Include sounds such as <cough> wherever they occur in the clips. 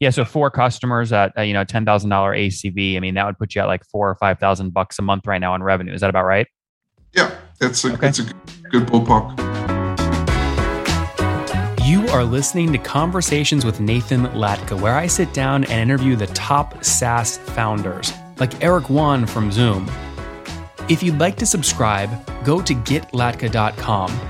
Yeah, so four customers at uh, you know ten thousand dollar ACV. I mean, that would put you at like four or five thousand bucks a month right now in revenue. Is that about right? Yeah, it's a okay. it's a good ballpark. You are listening to Conversations with Nathan Latka, where I sit down and interview the top SaaS founders, like Eric Yuan from Zoom. If you'd like to subscribe, go to getlatka.com.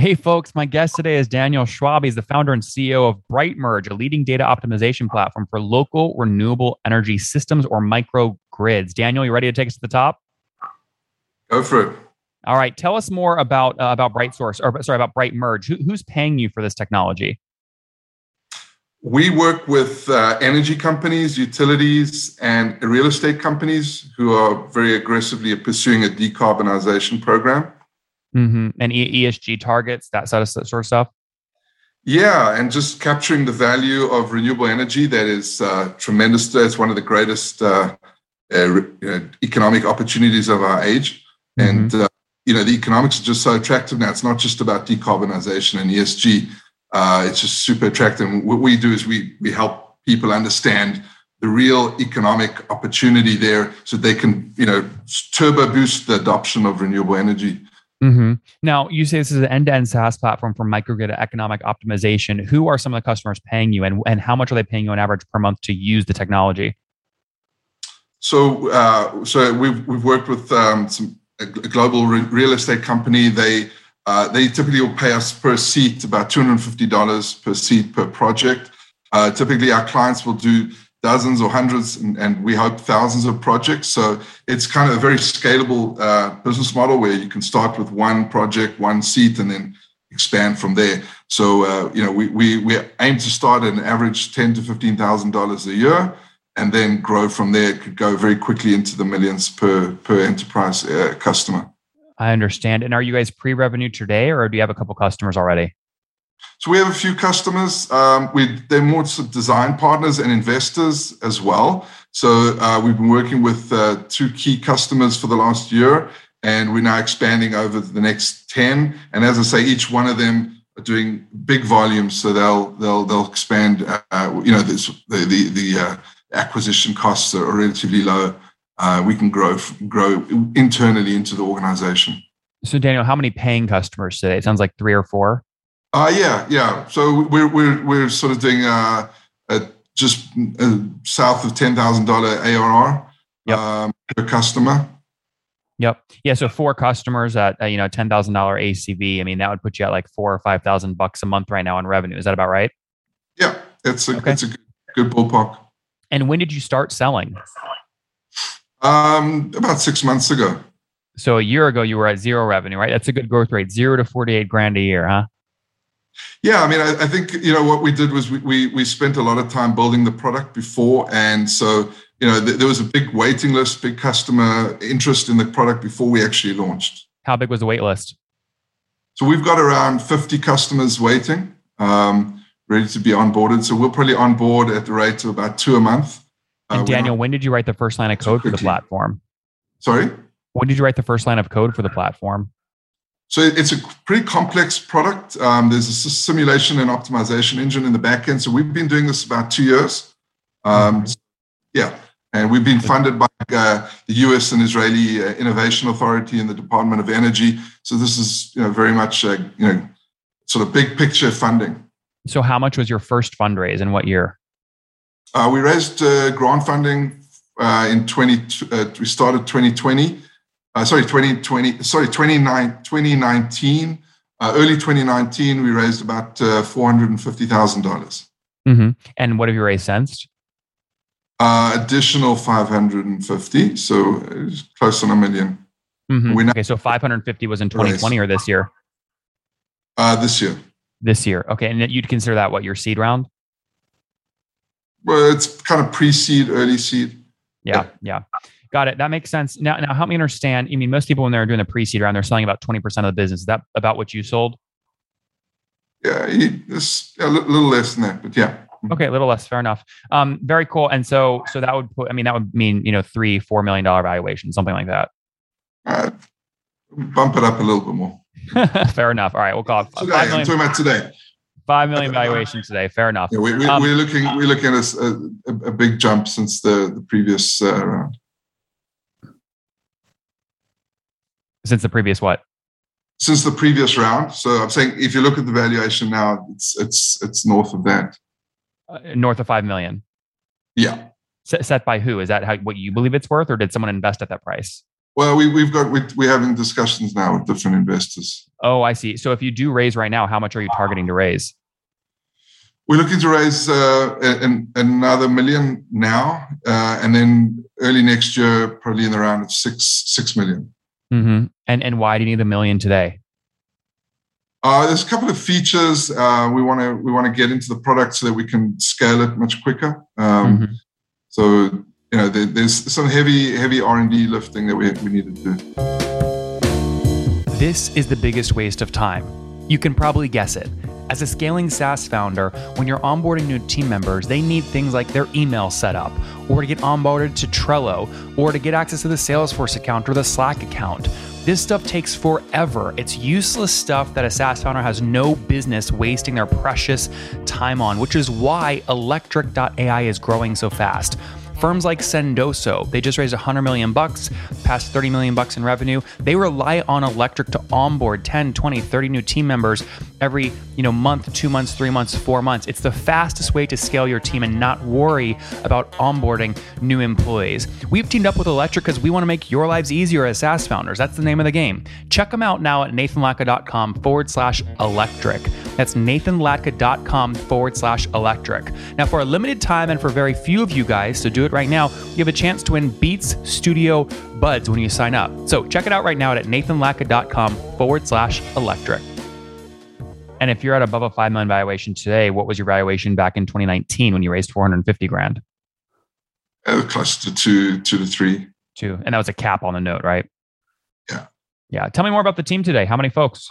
Hey, folks, my guest today is Daniel Schwab. He's the founder and CEO of BrightMerge, a leading data optimization platform for local renewable energy systems or microgrids. Daniel, you ready to take us to the top? Go for it. All right. Tell us more about uh, about BrightSource, or sorry, about BrightMerge. Who, who's paying you for this technology? We work with uh, energy companies, utilities, and real estate companies who are very aggressively pursuing a decarbonization program. Mm-hmm. And ESG targets, that sort of, sort of stuff. Yeah, and just capturing the value of renewable energy that is uh, tremendous. It's one of the greatest uh, uh, economic opportunities of our age. Mm-hmm. And, uh, you know, the economics are just so attractive now. It's not just about decarbonization and ESG uh, it's just super attractive. And what we do is we we help people understand the real economic opportunity there, so they can you know turbo boost the adoption of renewable energy. Mm-hmm. Now, you say this is an end-to-end SaaS platform for microgrid economic optimization. Who are some of the customers paying you, and, and how much are they paying you on average per month to use the technology? So, uh, so we've we've worked with um, some a global re- real estate company. They uh, they typically will pay us per seat about $250 per seat per project. Uh, typically, our clients will do dozens or hundreds, and, and, we hope thousands of projects. So it's kind of a very scalable uh, business model where you can start with one project, one seat, and then expand from there. So uh, you know, we, we we aim to start at an average ten to fifteen thousand dollars a year, and then grow from there. It could go very quickly into the millions per per enterprise uh, customer. I understand. And are you guys pre-revenue today, or do you have a couple customers already? So we have a few customers. Um, we they're more design partners and investors as well. So uh, we've been working with uh, two key customers for the last year, and we're now expanding over the next ten. And as I say, each one of them are doing big volumes, so they'll they'll they'll expand. Uh, you know, this, the the, the uh, acquisition costs are relatively low uh, we can grow grow internally into the organization. So, Daniel, how many paying customers today? It sounds like three or four. Uh, yeah, yeah. So we're we're we're sort of doing uh, just uh, south of ten thousand dollar ARR yep. um, per customer. Yep. Yeah. So four customers at uh, you know ten thousand dollar ACV. I mean, that would put you at like four or five thousand bucks a month right now in revenue. Is that about right? Yeah, it's a okay. it's a good, good ballpark. And when did you start selling? Um, about six months ago. So a year ago, you were at zero revenue, right? That's a good growth rate, zero to forty-eight grand a year, huh? Yeah, I mean, I, I, think you know what we did was we, we, we spent a lot of time building the product before, and so you know th- there was a big waiting list, big customer interest in the product before we actually launched. How big was the wait list? So we've got around fifty customers waiting, um, ready to be onboarded. So we're probably onboard at the rate of about two a month. And uh, Daniel, when did you write the first line of code for the platform? Sorry? When did you write the first line of code for the platform? So it's a pretty complex product. Um, there's a simulation and optimization engine in the backend. So we've been doing this about two years. Um, mm-hmm. Yeah, and we've been funded by uh, the U.S. and Israeli uh, Innovation Authority and the Department of Energy. So this is you know very much uh, you know sort of big picture funding. So how much was your first fundraise and what year? Uh, we raised uh, grant funding uh, in 20, uh, we started 2020, uh, sorry, 2020, sorry, 2019, uh, early 2019, we raised about $450,000. Mm-hmm. And what have you raised since? additional 550, so close on a 1000000 mm-hmm. okay, so 550 was in 2020 raised. or this year? this year. This year. Okay. And you'd consider that what your seed round? well, it's kind of pre-seed, early seed. Yeah, yeah. Got it. That makes sense. Now, now help me understand. I mean, most people when they're doing the pre-seed round, they're selling about twenty percent of the business. Is that about what you sold? Yeah, it's a little less than that, but yeah. Okay, a little less. Fair enough. Um, very cool. And so, so that would put. I mean, that would mean you know three, four million dollar valuation, something like that. Uh, bump it up a little bit more. <laughs> Fair enough. All right, we'll call it today. Five million, I'm talking about today. Five million valuation today. Fair enough. Yeah, we, we, um, we're looking. We're looking at a, a, a, big jump since the the previous uh, round. Since the previous what? Since the previous round. So I'm saying if you look at the valuation now, it's it's it's north of that. Uh, north of five million. Yeah. Set, set by who? Is that how what you believe it's worth, or did someone invest at that price? Well, we, we've got we, we're having discussions now with different investors. Oh, I see. So if you do raise right now, how much are you targeting to raise? We're looking to raise uh, an, another million now, uh, and then early next year, probably in the round of six six million. Mm-hmm. And and why do you need a million today? Uh, there's a couple of features uh, we want to we want to get into the product so that we can scale it much quicker. Um, mm-hmm. So you know, there, there's some heavy heavy R and D lifting that we we need to do. This is the biggest waste of time. You can probably guess it. As a scaling SaaS founder, when you're onboarding new team members, they need things like their email set up, or to get onboarded to Trello, or to get access to the Salesforce account or the Slack account. This stuff takes forever. It's useless stuff that a SaaS founder has no business wasting their precious time on, which is why Electric.ai is growing so fast. Firms like Sendoso, they just raised 100 million bucks, past 30 million bucks in revenue. They rely on Electric to onboard 10, 20, 30 new team members every, you know, month, 2 months, 3 months, 4 months. It's the fastest way to scale your team and not worry about onboarding new employees. We've teamed up with Electric because we want to make your lives easier as SaaS founders. That's the name of the game. Check them out now at nathanlatka.com forward slash electric. That's nathanlatka.com forward slash electric. Now, for a limited time and for very few of you guys, so do it right now, you have a chance to win Beats Studio Buds when you sign up. So check it out right now at nathanlatka.com forward slash electric. And if you're at above a five million valuation today, what was your valuation back in 2019 when you raised 450 grand? Uh, close to two, two to three. Two, and that was a cap on the note, right? Yeah. Yeah. Tell me more about the team today. How many folks?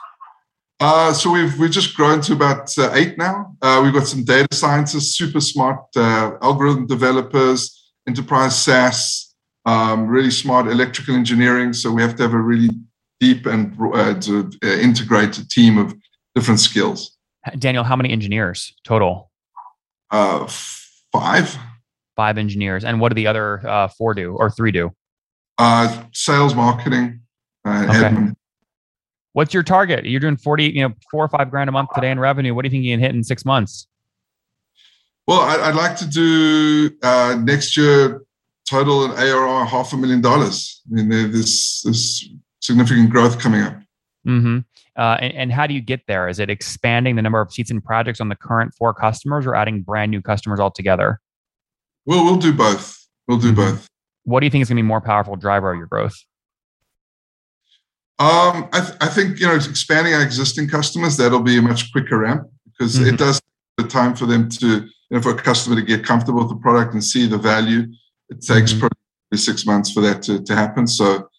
Uh, so we've we've just grown to about uh, eight now. Uh, we've got some data scientists, super smart uh, algorithm developers, enterprise SaaS, um, really smart electrical engineering. So we have to have a really deep and uh, sort uh, integrated team of different skills. Daniel, how many engineers total? Uh, five. Five engineers, and what do the other uh, four do or three do? Uh, sales, marketing, uh, okay. What's your target? You're doing forty, you know, four or five grand a month today in revenue. What do you think you can hit in six months? Well, I'd like to do uh, next year total an ARR half a million dollars. I mean, there's this significant growth coming up. Mm-hmm. Uh, and, and, how do you get there? Is it expanding the number of seats and projects on the current four customers, or adding brand new customers altogether? Well, we'll do both. We'll do mm-hmm. both. What do you think is going to be more powerful driver of your growth? Um, I, th- I, think you know expanding our existing customers that'll be a much quicker ramp because mm-hmm. it does the time for them to know, for a customer to get comfortable with the product and see the value, it takes mm-hmm. probably six months for that to, to happen. So,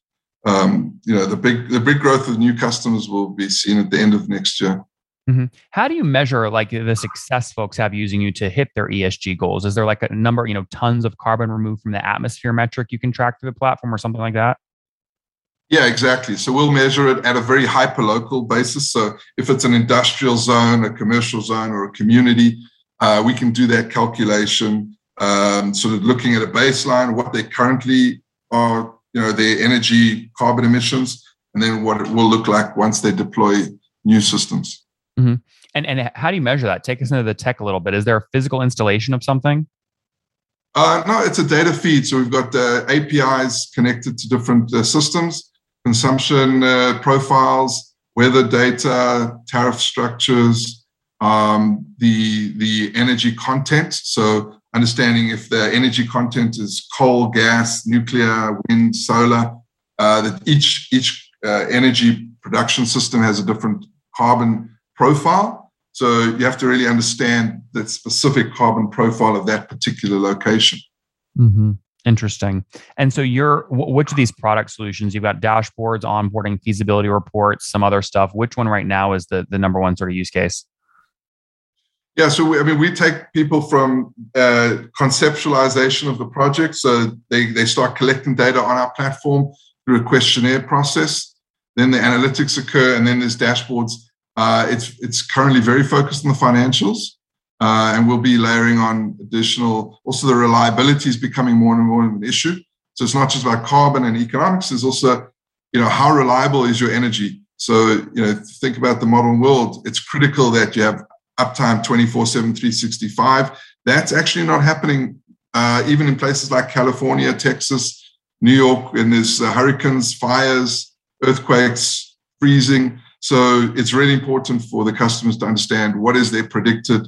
um, you know, the big the big growth of new customers will be seen at the end of next year. Mm-hmm. How do you measure like the success folks have using you to hit their ESG goals? Is there like a number, you know, tons of carbon removed from the atmosphere metric you can track through the platform or something like that? Yeah, exactly. So we'll measure it at a very hyper local basis. So if it's an industrial zone, a commercial zone, or a community, uh, we can do that calculation, um, sort of looking at a baseline, what they currently are, you know, their energy carbon emissions, and then what it will look like once they deploy new systems. Mm-hmm. And and how do you measure that? Take us into the tech a little bit. Is there a physical installation of something? Uh, no, it's a data feed. So we've got uh, APIs connected to different uh, systems, consumption uh, profiles, weather data, tariff structures, um, the the energy content. So understanding if the energy content is coal, gas, nuclear, wind, solar. Uh, that each each uh, energy production system has a different carbon profile. So you have to really understand the specific carbon profile of that particular location. Mm-hmm. Interesting. And so you're which of these product solutions you've got dashboards, onboarding, feasibility reports, some other stuff. Which one right now is the the number one sort of use case? Yeah, so we, I mean, we take people from uh, conceptualization of the project, so they they start collecting data on our platform through a questionnaire process. Then the analytics occur, and then there's dashboards. Uh, it's it's currently very focused on the financials, uh, and we'll be layering on additional. Also, the reliability is becoming more and more of an issue. So it's not just about carbon and economics. There's also, you know, how reliable is your energy. So you know, think about the modern world. It's critical that you have uptime 24 7 365 that's actually not happening uh, even in places like california texas new york and there's uh, hurricanes fires earthquakes freezing. So it's really important for the customers to understand what is their predicted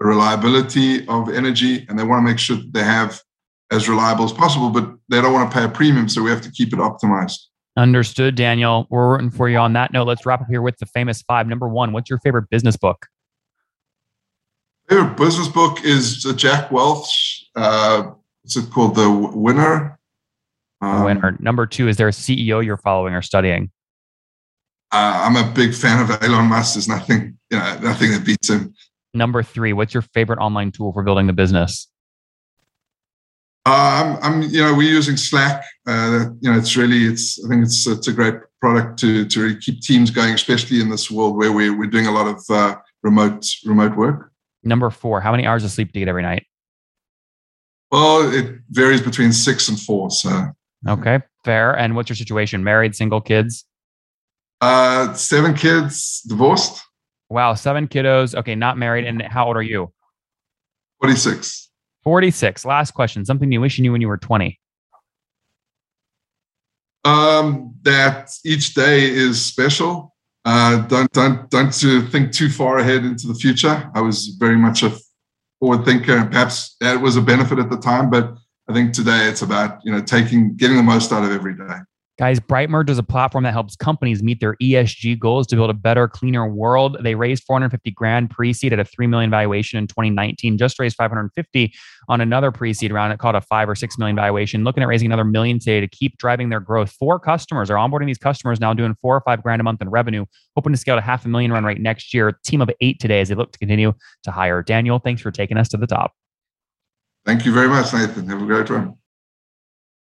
reliability of energy and they want to make sure they have as reliable as possible but they don't want to pay a premium so we have to keep it optimized. Understood daniel. We're rooting for you on that note. Let's wrap up here with the famous five. Number one what's your favorite business book favorite business book is Jack Welch. Uh, what's it called? The Winner. Um, Winner. Number two, is there a CEO you're following or studying? Uh, I'm a big fan of Elon Musk. There's nothing, you know, nothing that beats him. Number three, what's your favorite online tool for building the business? Uh, I'm, I'm, you know, we're using Slack. Uh, you know, it's really, it's, I think it's, it's a great product to to really keep teams going, especially in this world where we're we're doing a lot of uh, remote remote work. Number four, how many hours of sleep do you get every night? Well, it varies between six and four. So okay, fair. And what's your situation? Married, single, kids? Uh, seven kids, divorced. Wow, seven kiddos. Okay, not married. And how old are you? Forty-six. Forty-six. Last question. Something you wish you knew when you were twenty. Um, that each day is special uh, don't don't don't think too far ahead into the future. I was very much a forward thinker, and perhaps that was a benefit at the time. But I think today it's about you know taking getting the most out of every day. Guys, Brightmerge is a platform that helps companies meet their ESG goals to build a better, cleaner world. They raised 450 grand pre-seed at a 3 million valuation in 2019, just raised 550 on another pre-seed round. It called a five or six million valuation, looking at raising another million today to keep driving their growth. Four customers are onboarding these customers now doing four or five grand a month in revenue, hoping to scale to half a million run rate next year. Team of eight today as they look to continue to hire. Daniel, thanks for taking us to the top. Thank you very much, Nathan. Have a great one.